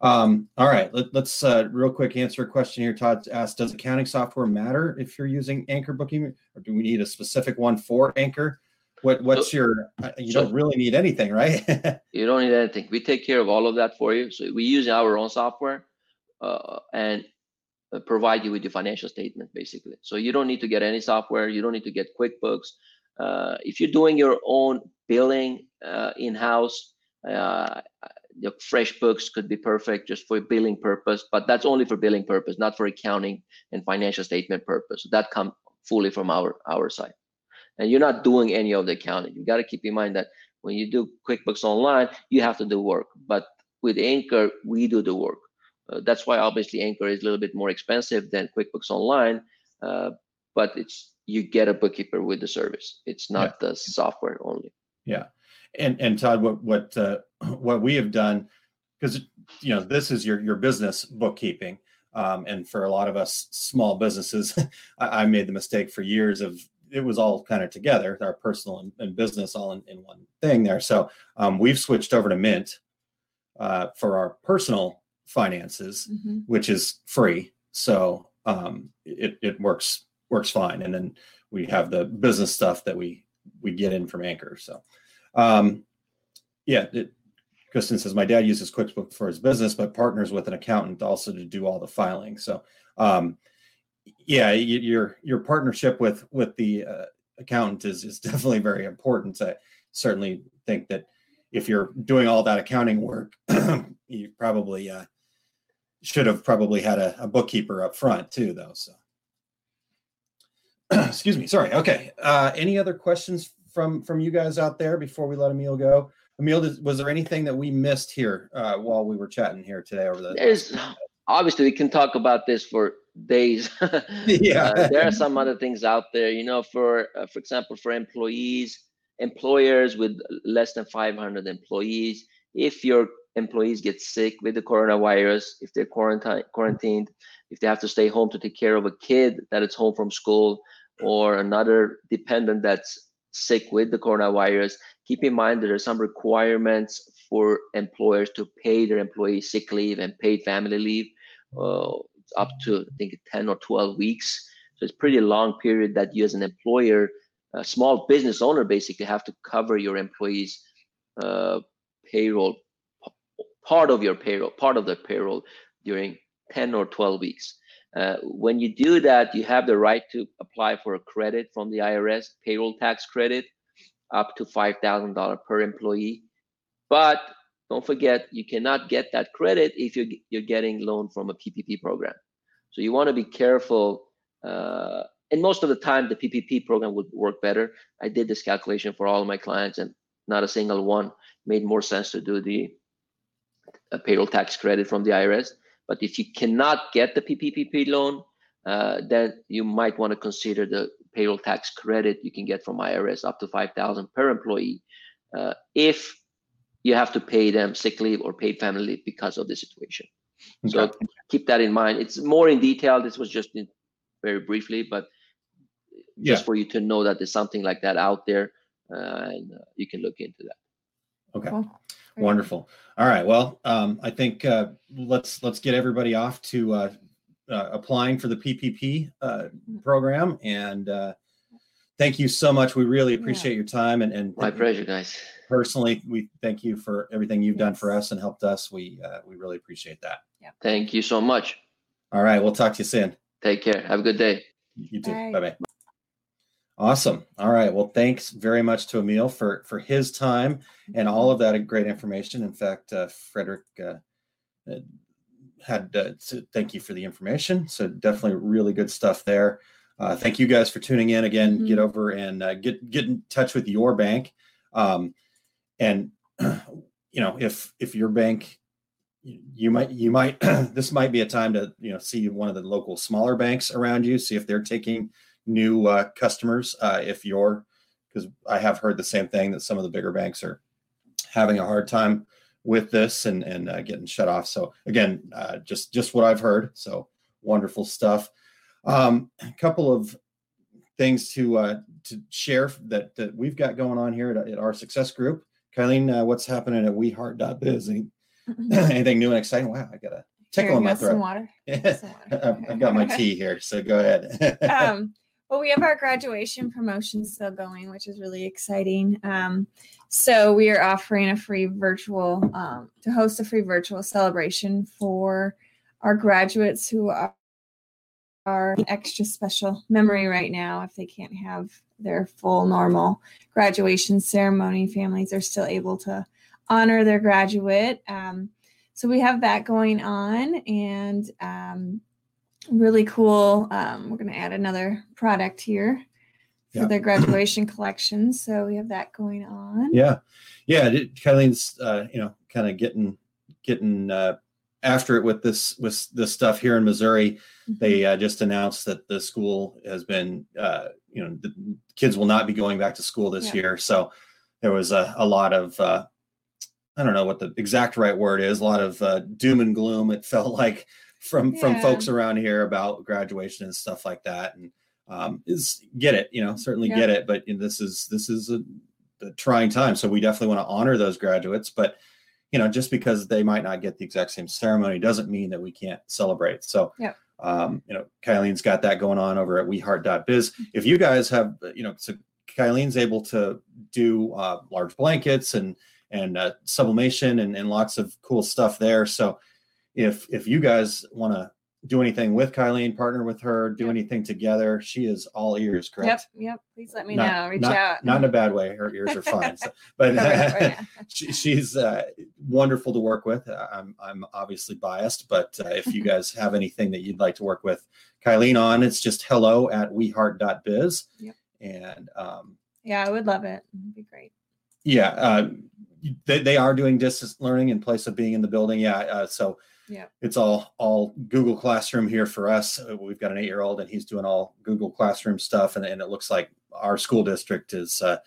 um, all right, let, us uh, real quick answer a question here. Todd asked, does accounting software matter if you're using Anchor Booking or do we need a specific one for Anchor? What, what's your, uh, you so- don't really need anything, right? you don't need anything. We take care of all of that for you. So we use our own software uh, and uh, provide you with your financial statement basically. So you don't need to get any software. You don't need to get quickbooks. Uh, if you're doing your own billing uh, in-house uh, your FreshBooks could be perfect just for billing purpose but that's only for billing purpose not for accounting and financial statement purpose. That come fully from our our side and you're not doing any of the accounting you got to keep in mind that when you do QuickBooks Online, you have to do work. But with Anchor, we do the work. Uh, that's why obviously Anchor is a little bit more expensive than QuickBooks Online, uh, but it's you get a bookkeeper with the service. It's not the software only. Yeah, and and Todd, what what uh, what we have done, because you know this is your your business bookkeeping, um, and for a lot of us small businesses, I, I made the mistake for years of it was all kind of together, our personal and, and business all in, in one thing there. So um, we've switched over to Mint uh, for our personal finances, Mhm. which is free. So um, it it works works fine, and then we have the business stuff that we we get in from Anchor. So um, yeah, it, Kristen says my dad uses QuickBooks for his business, but partners with an accountant also to do all the filing. So um, yeah, your your partnership with with the uh, accountant is is definitely very important. I certainly think that if you're doing all that accounting work, you probably uh, should have probably had a, a bookkeeper up front too, though. So, excuse me. Sorry. Okay. Uh, any other questions from from you guys out there before we let Emil go? Emil, was there anything that we missed here uh, while we were chatting here today over the? There's obviously we can talk about this for days. Yeah. Uh, there are some other things out there, you know, for uh, for example, for employees, employers with less than 500 employees, if your employees get sick with the coronavirus, if they're quarantine quarantined, if they have to stay home to take care of a kid that is home from school, or another dependent that's sick with the coronavirus, keep in mind that there are some requirements for employers to pay their employees sick leave and paid family leave. Uh, up to I think 10 or 12 weeks. So it's pretty long period that you as an employer a small business owner basically have to cover your employees uh, payroll part of your payroll part of the payroll during 10 or 12 weeks uh, when you do that you have the right to apply for a credit from the irs payroll tax credit up to $5000 per employee but don't forget you cannot get that credit if you're, you're getting loan from a ppp program. So you want to be careful uh, and most of the time the ppp program would work better. I did this calculation for all of my clients and not a single one made more sense to do the payroll tax credit from the irs but if you cannot get the ppp loan uh, then you might want to consider the payroll tax credit you can get from irs up to 5000 per employee uh, if you have to pay them sick leave or paid family leave because of the situation okay. so keep that in mind it's more in detail this was just in, very briefly but just yeah. for you to know that there's something like that out there uh, and uh, you can look into that okay cool. wonderful all right well um, i think uh, let's let's get everybody off to uh, uh, applying for the ppp uh, mm-hmm. program and thank you so much we really appreciate yeah. your time and, and my pleasure guys personally we thank you for everything you've yes. done for us and helped us we we really appreciate that yeah thank you so much all right we'll talk to you soon take care have a good day you too bye bye Awesome. All right. Well, thanks very much to Emil for for his time and all of that great information. In fact, uh, Frederick uh, uh had uh, to thank you for the information. So definitely really good stuff there. Uh, thank you guys for tuning in again. Mm-hmm. Get over and uh, get get in touch with your bank, um, and you know if if your bank you might you might this might be a time to you know see one of the local smaller banks around you see if they're taking new uh, customers uh, if you're because I have heard the same thing that some of the bigger banks are having a hard time with this and and uh, getting shut off. So again, uh, just just what I've heard. So wonderful stuff. Um, a couple of things to uh, to share that that we've got going on here at, at our success group. Kylene, uh, what's happening at WeHeart.biz? Any, anything new and exciting? Wow, I got a tickle here, in my throat. Some water. Some water. I've got my tea here, so go ahead. um, well, we have our graduation promotion still going, which is really exciting. Um, so we are offering a free virtual um, to host a free virtual celebration for our graduates who are, are extra special memory right now. If they can't have their full normal graduation ceremony, families are still able to honor their graduate. Um, so we have that going on, and um, really cool. Um, we're going to add another product here for yeah. their graduation collection. So we have that going on. Yeah, yeah. Kylene's, uh, you know, kind of getting getting uh, after it with this with this stuff here in Missouri. Mm-hmm. They uh, just announced that the school has been, uh, you know, the kids will not be going back to school this yeah. year. So there was a, a lot of uh, I don't know what the exact right word is. A lot of uh, doom and gloom. It felt like from yeah. from folks around here about graduation and stuff like that and um, is get it you know certainly yeah. get it but this is this is a, a trying time so we definitely want to honor those graduates but you know just because they might not get the exact same ceremony doesn't mean that we can't celebrate. So yeah. um, you know kylene's got that going on over at weheart.biz if you guys have you know so kylene's able to do uh, large blankets and and uh, sublimation and, and lots of cool stuff there. So if if you guys want to do anything with Kylene, partner with her, do yep. anything together, she is all ears. Correct? Yep. Yep. Please let me not, know. Reach not, out. Not in a bad way. Her ears are fine. So, but she, she's uh, wonderful to work with. I'm I'm obviously biased, but uh, if you guys have anything that you'd like to work with Kylene on, it's just hello at weheart.biz. Yep. And um, yeah, I would love it. It'd be great. Yeah. Uh, they, they are doing distance learning in place of being in the building. Yeah. Uh, so yeah. It's all all google classroom here for us. Uh, we've got an eight year old and he's doing all google classroom stuff. And, and it looks like our school district is uh,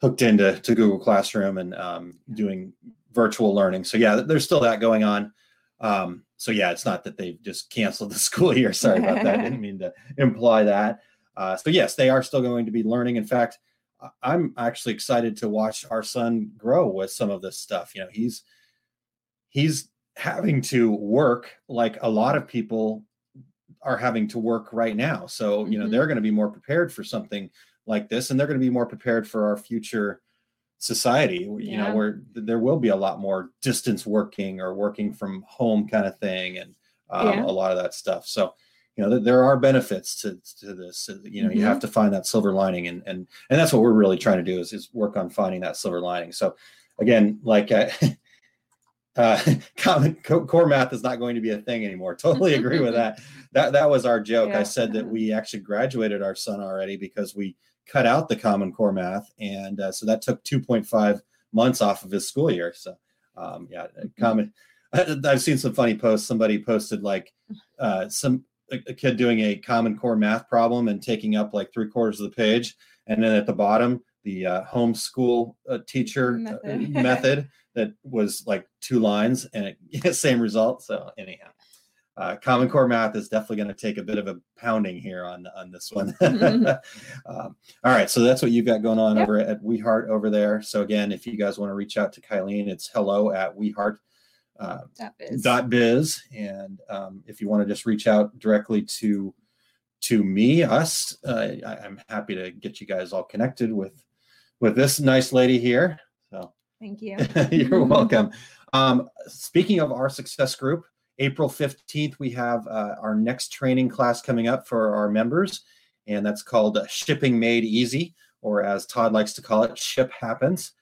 hooked into to google classroom and um, doing virtual learning. So yeah there's still that going on. Um, so yeah it's not that they've just canceled the school year. Sorry about that. I didn't mean to imply that. Uh, so yes they are still going to be learning. In fact i'm actually excited to watch our son grow with some of this stuff. You know he's he's having to work like a lot of people are having to work right now. So, you know, mm-hmm. they're going to be more prepared for something like this, and they're going to be more prepared for our future society. You Yeah. know, where there will be a lot more distance working or working from home kind of thing, and um, Yeah. a lot of that stuff. So, you know, th- there are benefits to to this. Uh, You know, you Mhm. have to find that silver lining, and and and that's what we're really trying to do is is work on finding that silver lining. So, again, like. I, uh, common core math is not going to be a thing anymore. Totally agree with that. That that was our joke. I said that we actually graduated our son already because we cut out the common core math, and uh, so that took 2.5 months off of his school year. So, um, yeah, common. I, I've seen some funny posts. Somebody posted like uh, some a, a kid doing a common core math problem and taking up like three quarters of the page, and then at the bottom the uh, homeschool uh, teacher uh, Method. method that was like two lines and it same result. So anyhow, uh, Common Core math is definitely going to take a bit of a pounding here on on this one. um, all right, so that's what you've got going on Yep. over at WeHeart over there. So again, if you guys want to reach out to Kylene, it's hello at WeHeart. Uh, That is. dot biz and um, if you want to just reach out directly to to me us uh, I, i'm happy to get you guys all connected with with this nice lady here so Thank you. you're welcome um, speaking of our success group april 15th we have uh, our next training class coming up for our members and that's called shipping made easy or as todd likes to call it ship happens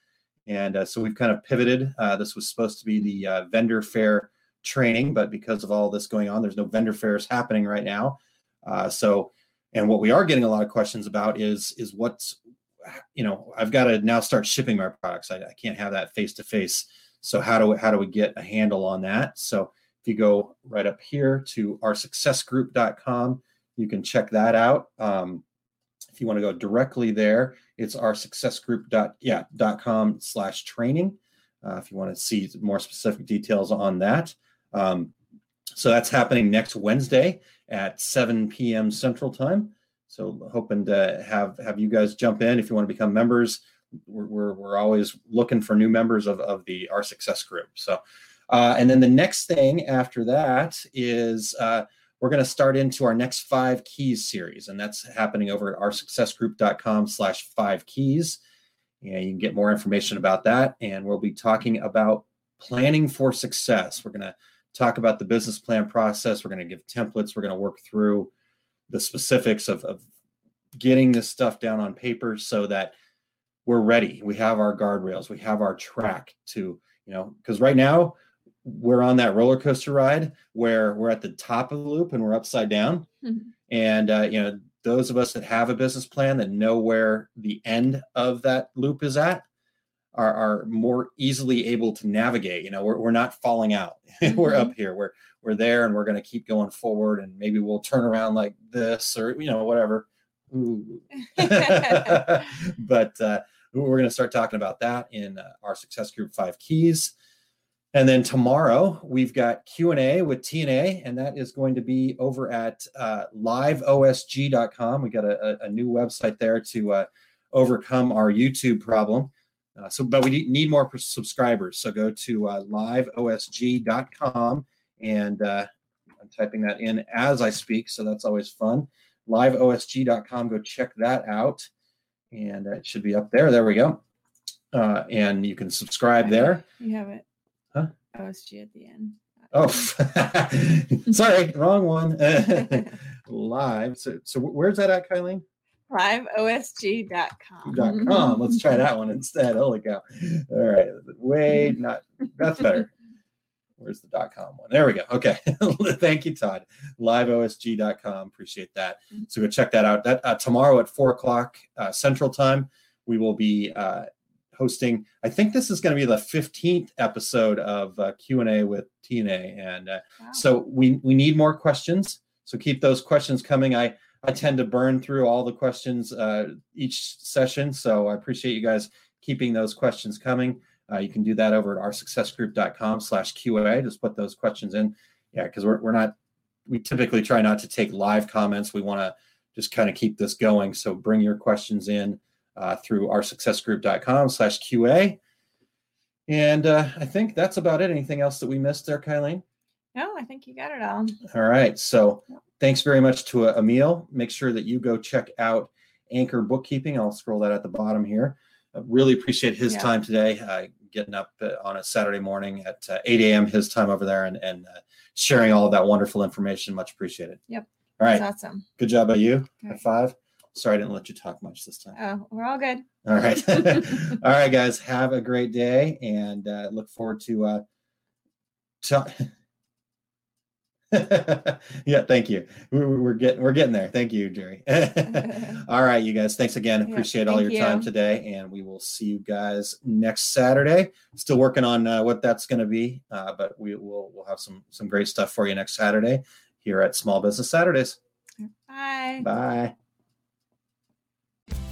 and uh, so we've kind of pivoted. Uh, this was supposed to be the uh, vendor fair training, but because of all this going on, there's no vendor fairs happening right now. Uh, so, and what we are getting a lot of questions about is is what's, you know, I've got to now start shipping my products. I, I can't have that face to face. So how do we, how do we get a handle on that? So if you go right up here to oursuccessgroup.com, you can check that out. Um, if you want to go directly there, it's our successgroup dot yeah dot com slash training. Uh, if you want to see more specific details on that. Um, so that's happening next Wednesday at 7 p.m. Central Time. So hoping to have have you guys jump in if you want to become members. We're, we're, we're always looking for new members of, of the our success group. So uh, and then the next thing after that is uh, we're going to start into our next five keys series and that's happening over at oursuccessgroup.com slash five keys and you can get more information about that and we'll be talking about planning for success we're going to talk about the business plan process we're going to give templates we're going to work through the specifics of, of getting this stuff down on paper so that we're ready we have our guardrails we have our track to you know because right now we're on that roller coaster ride where we're at the top of the loop and we're upside down. Mhm. And uh, you know, those of us that have a business plan that know where the end of that loop is at are, are more easily able to navigate. You know, we're, we're not falling out. we're up here. We're we're there, and we're going to keep going forward. And maybe we'll turn around like this, or you know, whatever. Ooh. but uh, we're going to start talking about that in uh, our success group five keys. And then tomorrow we've got Q and A with TNA, and that is going to be over at uh, liveosg.com. We got a, a, a new website there to uh, overcome our YouTube problem. Uh, so, but we need- more subscribers. So go to uh, liveosg.com, and uh, I'm typing that in as I speak. So that's always fun. Liveosg.com. Go check that out, and it should be up there. There we go. Uh, and you can subscribe there. You have it. Huh? OSG at the end. Oh, sorry, wrong one. Live. So, so where's that at, Kylene? liveosg.com. Com. Let's try that one instead. Holy cow! All right, wait, not that's better. Where's the dot com one? There we go. Okay. Thank you, Todd. Liveosg.com. Appreciate that. So go check that out. That uh, tomorrow at four o'clock uh, Central Time, we will be uh, hosting. I think this is going to be the fifteenth episode of uh, Q and A with TNA, and uh, Wow. so we we need more questions. So keep those questions coming. I I tend to burn through all the questions uh, each session, so I appreciate you guys keeping those questions coming. Uh, you can do that over at oursuccessgroup.com slash QA. Just put those questions in. Yeah, because we're, we're not, we typically try not to take live comments. We want to just kind of keep this going. So bring your questions in uh, through oursuccessgroup.com slash QA. And uh, I think that's about it. Anything else that we missed there, Kylene? No, I think you got it all. All right. So thanks very much to uh, Emil. Make sure that you go check out Anchor Bookkeeping. I'll scroll that at the bottom here. I really appreciate his Yeah. time today, uh, getting up uh, on a Saturday morning at uh, 8 a.m. his time over there and, and uh, sharing all of that wonderful information. Much appreciated. Yep. All right. That's awesome. Good job by you. All High five. Sorry I didn't let you talk much this time. Oh, we're all good. All right. All right, guys. Have a great day and uh, look forward to. Uh, to- yeah, thank you. We're, we're getting we're getting there. Thank you, Jerry. all right, you guys. Thanks again. Yeah, Appreciate all your thank time today, and we will see you guys next Saturday. Still working on uh, what that's going to be, uh, but we will we'll have some some great stuff for you next Saturday here at Small Business Saturdays. Bye. Bye.